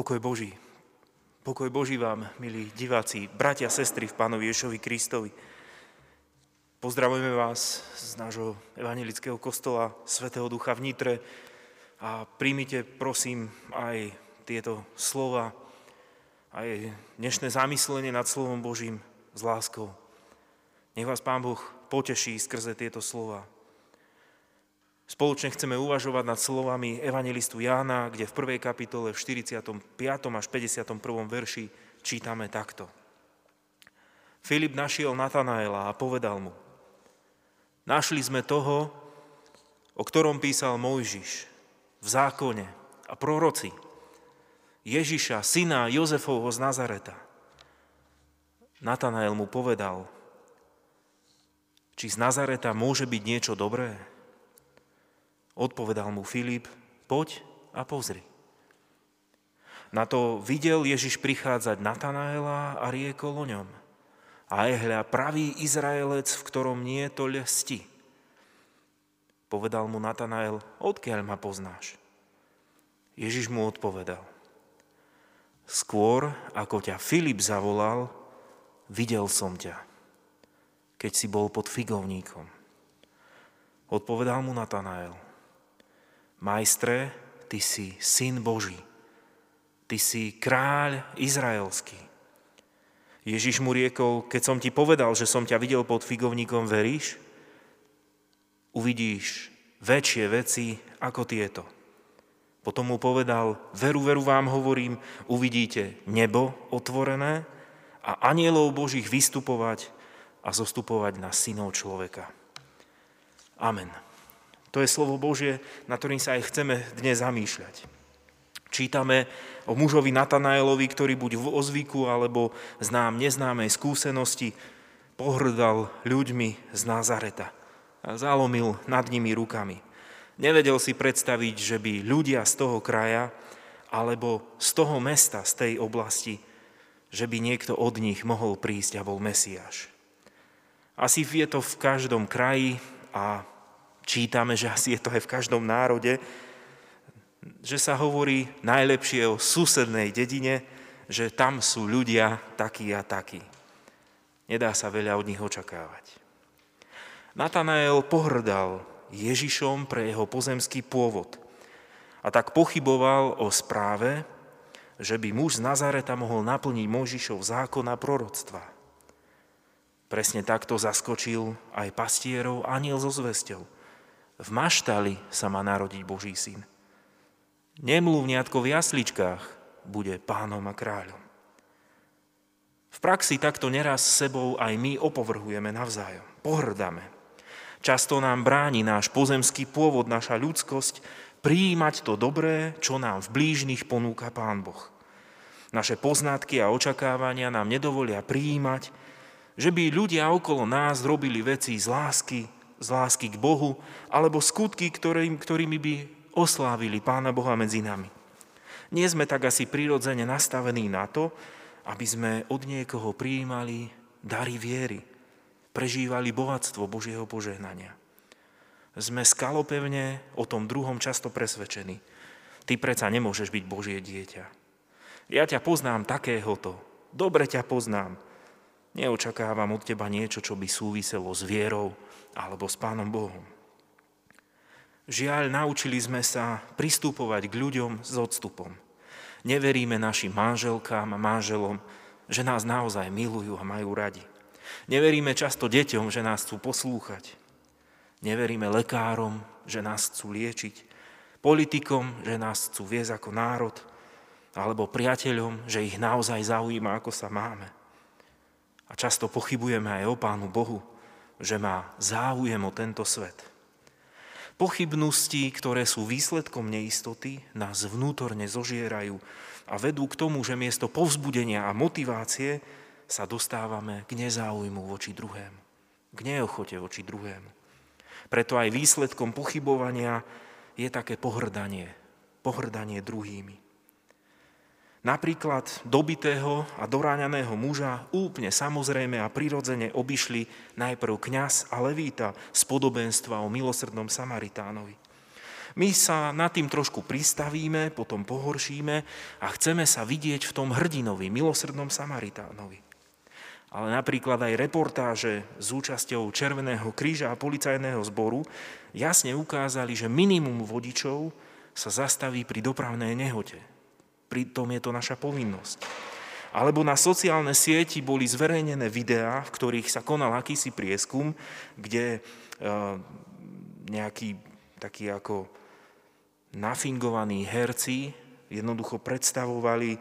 Pokoj Boží. Pokoj Boží vám, milí diváci, bratia sestry v Pánovi Ješovi Kristovi. Pozdravujeme vás z nášho evangelického kostola Svetého Ducha v Nitre a príjmite, prosím, aj tieto slova, aj dnešné zamyslenie nad slovom Božím s láskou. Nech vás Pán Boh poteší skrze tieto slova. Spoločne chceme uvažovať nad slovami evangelistu Jána, kde v prvej kapitole v 45. až 51. verši čítame takto. Filip našiel Natanaela a povedal mu, našli sme toho, o ktorom písal Mojžiš v zákone a proroci, Ježiša, syna Jozefovho z Nazareta. Natanael mu povedal, či z Nazareta môže byť niečo dobré? Odpovedal mu Filip, poď a pozri. Na to videl Ježiš prichádzať Natanaela a riekol o ňom. A ehľa pravý Izraelec, v ktorom nie je to lesti. Povedal mu Natanael, odkiaľ ma poznáš? Ježiš mu odpovedal, skôr ako ťa Filip zavolal, videl som ťa, keď si bol pod figovníkom. Odpovedal mu Natanael, Majstre, ty si syn Boží, ty si kráľ izraelský. Ježiš mu riekol, keď som ti povedal, že som ťa videl pod figovníkom, veríš? Uvidíš väčšie veci ako tieto. Potom mu povedal, veru, veru vám hovorím, uvidíte nebo otvorené a anielov Božích vystupovať a zostupovať na synov človeka. Amen. To je slovo Božie, na ktorým sa aj chceme dnes zamýšľať. Čítame o mužovi Natanaelovi, ktorý buď v ozvyku alebo znám neznámej skúsenosti pohrdal ľuďmi z Nazareta a zalomil nad nimi rukami. Nevedel si predstaviť, že by ľudia z toho kraja alebo z toho mesta, z tej oblasti, že by niekto od nich mohol prísť a bol Mesiáš. Asi je to v každom kraji a čítame, že asi je to aj v každom národe, že sa hovorí najlepšie o susednej dedine, že tam sú ľudia takí a takí. Nedá sa veľa od nich očakávať. Natanael pohrdal Ježišom pre jeho pozemský pôvod a tak pochyboval o správe, že by muž z Nazareta mohol naplniť Mojžišov zákon a proroctva. Presne takto zaskočil aj pastierov aniel so zvesťou – v maštali sa má narodiť Boží syn. Nemluvňatko v jasličkách bude pánom a kráľom. V praxi takto neraz sebou aj my opovrhujeme navzájom, pohrdáme. Často nám bráni náš pozemský pôvod, naša ľudskosť, prijímať to dobré, čo nám v blížnych ponúka Pán Boh. Naše poznatky a očakávania nám nedovolia prijímať, že by ľudia okolo nás robili veci z lásky, z lásky k Bohu, alebo skutky, ktorým, ktorými by oslávili Pána Boha medzi nami. Nie sme tak asi prirodzene nastavení na to, aby sme od niekoho prijímali dary viery, prežívali bohatstvo Božieho požehnania. Sme skalopevne o tom druhom často presvedčení. Ty predsa nemôžeš byť Božie dieťa. Ja ťa poznám takéhoto. Dobre ťa poznám. Neočakávam od teba niečo, čo by súviselo s vierou, alebo s Pánom Bohom. Žiaľ, naučili sme sa pristupovať k ľuďom s odstupom. Neveríme našim manželkám a manželom, že nás naozaj milujú a majú radi. Neveríme často deťom, že nás chcú poslúchať. Neveríme lekárom, že nás chcú liečiť. Politikom, že nás chcú viesť ako národ. Alebo priateľom, že ich naozaj zaujíma, ako sa máme. A často pochybujeme aj o Pánu Bohu, že má záujem o tento svet. Pochybnosti, ktoré sú výsledkom neistoty, nás vnútorne zožierajú a vedú k tomu, že miesto povzbudenia a motivácie sa dostávame k nezáujmu voči druhému, k neochote voči druhému. Preto aj výsledkom pochybovania je také pohrdanie, pohrdanie druhými. Napríklad dobitého a doráňaného muža úplne samozrejme a prirodzene obišli najprv kňaz a levíta z podobenstva o milosrdnom Samaritánovi. My sa nad tým trošku pristavíme, potom pohoršíme a chceme sa vidieť v tom hrdinovi, milosrdnom Samaritánovi. Ale napríklad aj reportáže s účasťou Červeného kríža a policajného zboru jasne ukázali, že minimum vodičov sa zastaví pri dopravnej nehote. Pritom je to naša povinnosť. Alebo na sociálne sieti boli zverejnené videá, v ktorých sa konal akýsi prieskum, kde e, nejakí takí ako nafingovaní herci jednoducho predstavovali e,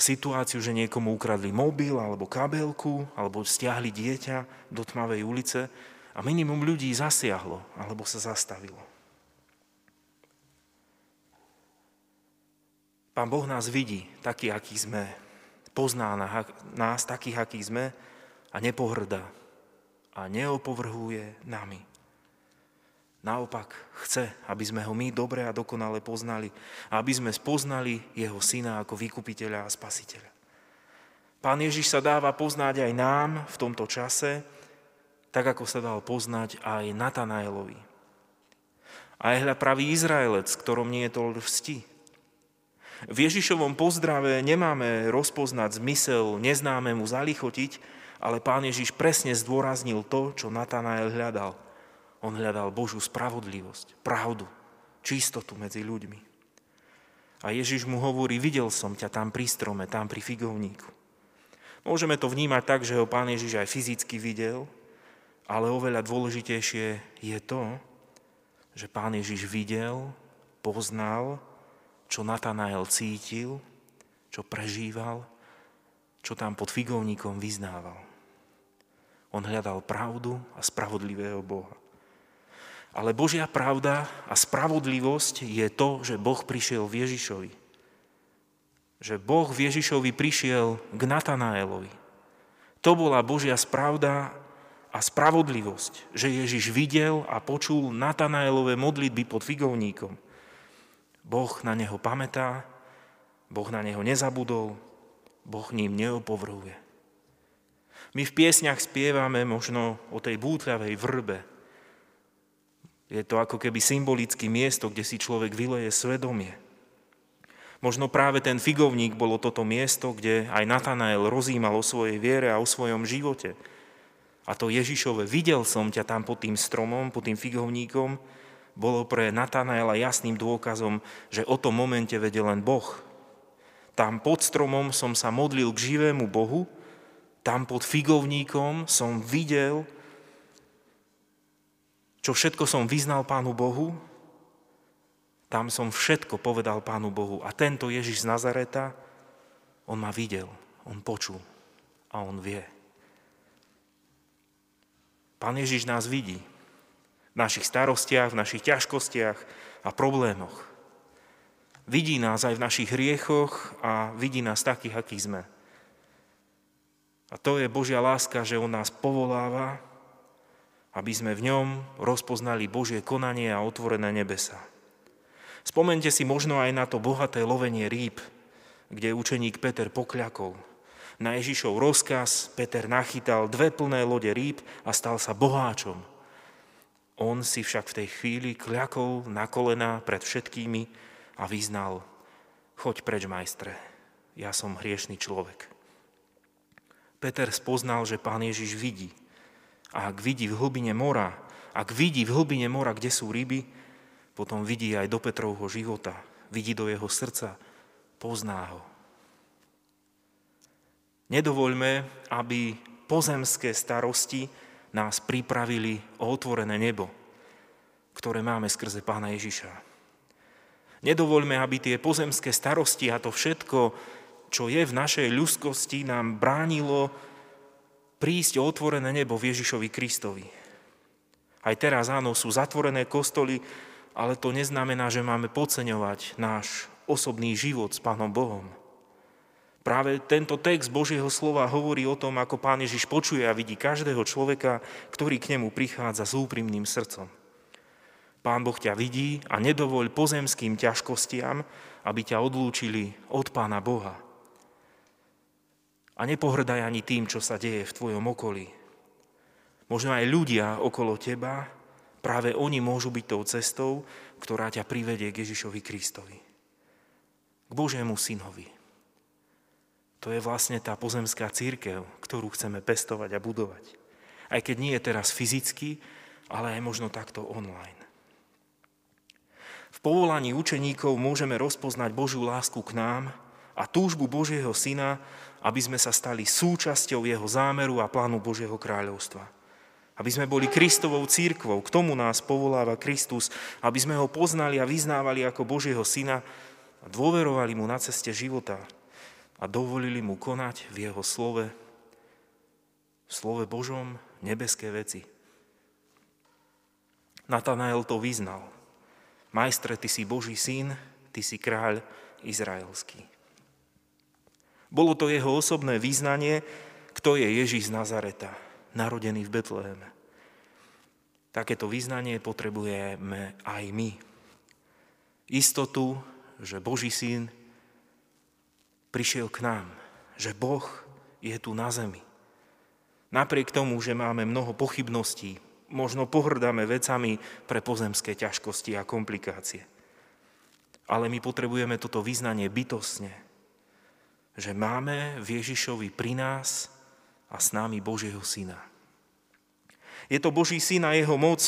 situáciu, že niekomu ukradli mobil alebo kabelku alebo stiahli dieťa do tmavej ulice a minimum ľudí zasiahlo alebo sa zastavilo. Pán Boh nás vidí taký, aký sme pozná nás takých, akí sme a nepohrdá a neopovrhuje nami. Naopak chce, aby sme ho my dobre a dokonale poznali a aby sme spoznali jeho syna ako vykupiteľa a spasiteľa. Pán Ježiš sa dáva poznať aj nám v tomto čase, tak ako sa dal poznať aj Natanaelovi. A hľa pravý Izraelec, ktorom nie je to vsti, v Ježišovom pozdrave nemáme rozpoznať zmysel neznámemu zalichotiť, ale pán Ježiš presne zdôraznil to, čo Natanael hľadal. On hľadal Božú spravodlivosť, pravdu, čistotu medzi ľuďmi. A Ježiš mu hovorí, videl som ťa tam pri strome, tam pri figovníku. Môžeme to vnímať tak, že ho pán Ježiš aj fyzicky videl, ale oveľa dôležitejšie je to, že pán Ježiš videl, poznal čo Natanael cítil, čo prežíval, čo tam pod figovníkom vyznával. On hľadal pravdu a spravodlivého Boha. Ale Božia pravda a spravodlivosť je to, že Boh prišiel v Ježišovi. Že Boh v Ježišovi prišiel k Natanaelovi. To bola Božia spravda a spravodlivosť, že Ježiš videl a počul Natanaelové modlitby pod figovníkom – Boh na neho pamätá, Boh na neho nezabudol, Boh ním neopovrhuje. My v piesňach spievame možno o tej bútľavej vrbe. Je to ako keby symbolické miesto, kde si človek vyleje svedomie. Možno práve ten figovník bolo toto miesto, kde aj Natanael rozímal o svojej viere a o svojom živote. A to Ježišove, videl som ťa tam pod tým stromom, pod tým figovníkom, bolo pre Natanaela jasným dôkazom, že o tom momente vedel len Boh. Tam pod stromom som sa modlil k živému Bohu, tam pod figovníkom som videl, čo všetko som vyznal Pánu Bohu, tam som všetko povedal Pánu Bohu. A tento Ježiš z Nazareta, on ma videl, on počul a on vie. Pán Ježiš nás vidí našich starostiach, v našich ťažkostiach a problémoch. Vidí nás aj v našich hriechoch a vidí nás takých, akí sme. A to je Božia láska, že On nás povoláva, aby sme v ňom rozpoznali Božie konanie a otvorené nebesa. Spomente si možno aj na to bohaté lovenie rýb, kde učeník Peter pokľakol. Na Ježišov rozkaz Peter nachytal dve plné lode rýb a stal sa boháčom. On si však v tej chvíli kľakol na kolena pred všetkými a vyznal, choď preč, majstre, ja som hriešný človek. Peter spoznal, že pán Ježiš vidí. A ak vidí v hlbine mora, ak vidí v hlbine mora, kde sú ryby, potom vidí aj do Petrovho života, vidí do jeho srdca, pozná ho. Nedovoľme, aby pozemské starosti nás pripravili o otvorené nebo, ktoré máme skrze Pána Ježiša. Nedovoľme, aby tie pozemské starosti a to všetko, čo je v našej ľudskosti, nám bránilo prísť o otvorené nebo v Ježišovi Kristovi. Aj teraz áno, sú zatvorené kostoly, ale to neznamená, že máme podceňovať náš osobný život s Pánom Bohom. Práve tento text Božieho slova hovorí o tom, ako Pán Ježiš počuje a vidí každého človeka, ktorý k nemu prichádza s úprimným srdcom. Pán Boh ťa vidí a nedovoľ pozemským ťažkostiam, aby ťa odlúčili od Pána Boha. A nepohrdaj ani tým, čo sa deje v tvojom okolí. Možno aj ľudia okolo teba, práve oni môžu byť tou cestou, ktorá ťa privedie k Ježišovi Kristovi. K Božiemu synovi. To je vlastne tá pozemská církev, ktorú chceme pestovať a budovať. Aj keď nie je teraz fyzicky, ale aj možno takto online. V povolaní učeníkov môžeme rozpoznať Božiu lásku k nám a túžbu Božieho Syna, aby sme sa stali súčasťou Jeho zámeru a plánu Božieho kráľovstva. Aby sme boli Kristovou církvou, k tomu nás povoláva Kristus, aby sme ho poznali a vyznávali ako Božieho Syna a dôverovali mu na ceste života a dovolili mu konať v jeho slove, v slove Božom nebeské veci. Natanael to vyznal. Majstre, ty si Boží syn, ty si kráľ izraelský. Bolo to jeho osobné význanie, kto je Ježíš z Nazareta, narodený v Betleheme. Takéto význanie potrebujeme aj my. Istotu, že Boží syn prišiel k nám, že Boh je tu na zemi. Napriek tomu, že máme mnoho pochybností, možno pohrdáme vecami pre pozemské ťažkosti a komplikácie. Ale my potrebujeme toto význanie bytosne, že máme v Ježišovi pri nás a s nami Božieho Syna. Je to Boží Syn a Jeho moc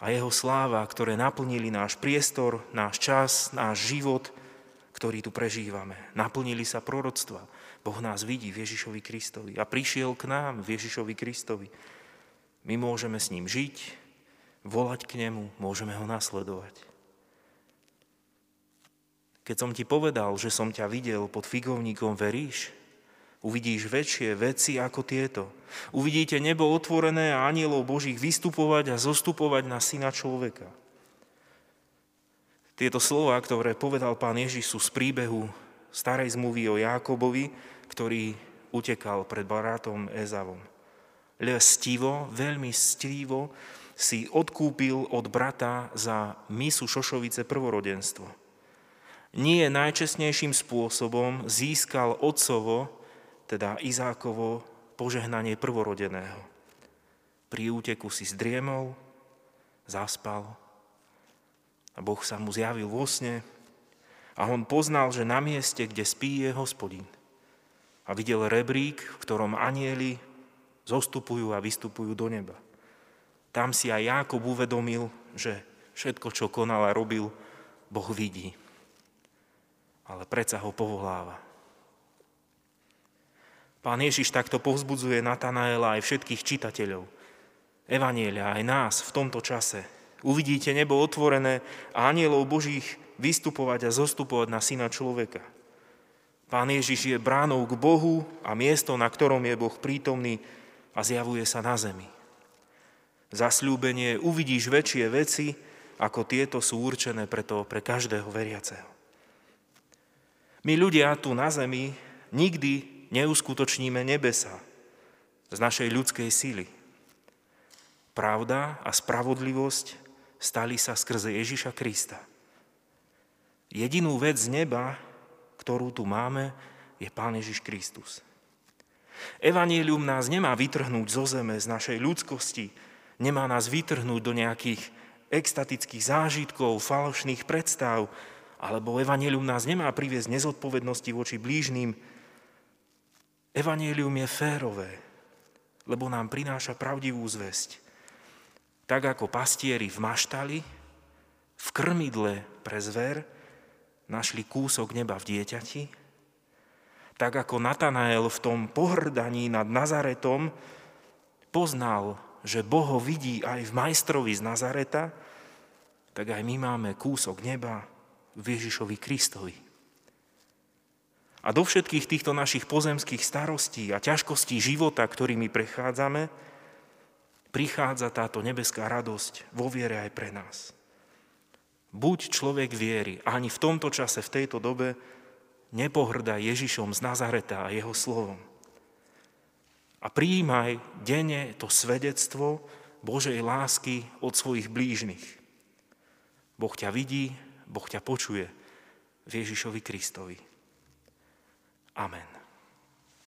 a Jeho sláva, ktoré naplnili náš priestor, náš čas, náš život, ktorý tu prežívame. Naplnili sa proroctva. Boh nás vidí v Ježišovi Kristovi a prišiel k nám v Ježišovi Kristovi. My môžeme s ním žiť, volať k nemu, môžeme ho nasledovať. Keď som ti povedal, že som ťa videl pod figovníkom, veríš? Uvidíš väčšie veci ako tieto. Uvidíte nebo otvorené a anielov Božích vystupovať a zostupovať na syna človeka. Tieto slova, ktoré povedal pán Ježiš, sú z príbehu starej zmluvy o Jákobovi, ktorý utekal pred barátom Ezavom lestivo, veľmi stivo si odkúpil od brata za misu šošovice prvorodenstvo. Nie najčestnejším spôsobom získal otcovo, teda Izákovo, požehnanie prvorodeného. Pri úteku si zdriemol, zaspal a Boh sa mu zjavil vo sne a on poznal, že na mieste, kde spí, je hospodin. A videl rebrík, v ktorom anieli zostupujú a vystupujú do neba. Tam si aj Jákob uvedomil, že všetko, čo konal a robil, Boh vidí. Ale predsa ho povoláva. Pán Ježiš takto povzbudzuje Natanaela aj všetkých čitateľov. Evanielia, aj nás v tomto čase. Uvidíte nebo otvorené a anielov Božích vystupovať a zostupovať na syna človeka. Pán Ježiš je bránou k Bohu a miesto, na ktorom je Boh prítomný, a zjavuje sa na zemi. Zasľúbenie uvidíš väčšie veci, ako tieto sú určené preto pre každého veriaceho. My ľudia tu na zemi nikdy neuskutočníme nebesa z našej ľudskej síly. Pravda a spravodlivosť stali sa skrze Ježiša Krista. Jedinú vec z neba, ktorú tu máme, je Pán Ježiš Kristus. Evangelium nás nemá vytrhnúť zo zeme, z našej ľudskosti, nemá nás vytrhnúť do nejakých extatických zážitkov, falošných predstav, alebo Evangelium nás nemá priviesť nezodpovednosti voči blížným. Evangelium je férové, lebo nám prináša pravdivú zväzť. Tak ako pastieri v maštali, v krmidle pre zver, našli kúsok neba v dieťati, tak ako Natanael v tom pohrdaní nad Nazaretom poznal, že Boh ho vidí aj v majstrovi z Nazareta, tak aj my máme kúsok neba v Ježišovi Kristovi. A do všetkých týchto našich pozemských starostí a ťažkostí života, ktorými prechádzame, prichádza táto nebeská radosť vo viere aj pre nás. Buď človek viery, ani v tomto čase, v tejto dobe, nepohrdaj Ježišom z Nazareta a jeho slovom. A prijímaj denne to svedectvo Božej lásky od svojich blížnych. Boh ťa vidí, Boh ťa počuje v Ježišovi Kristovi. Amen.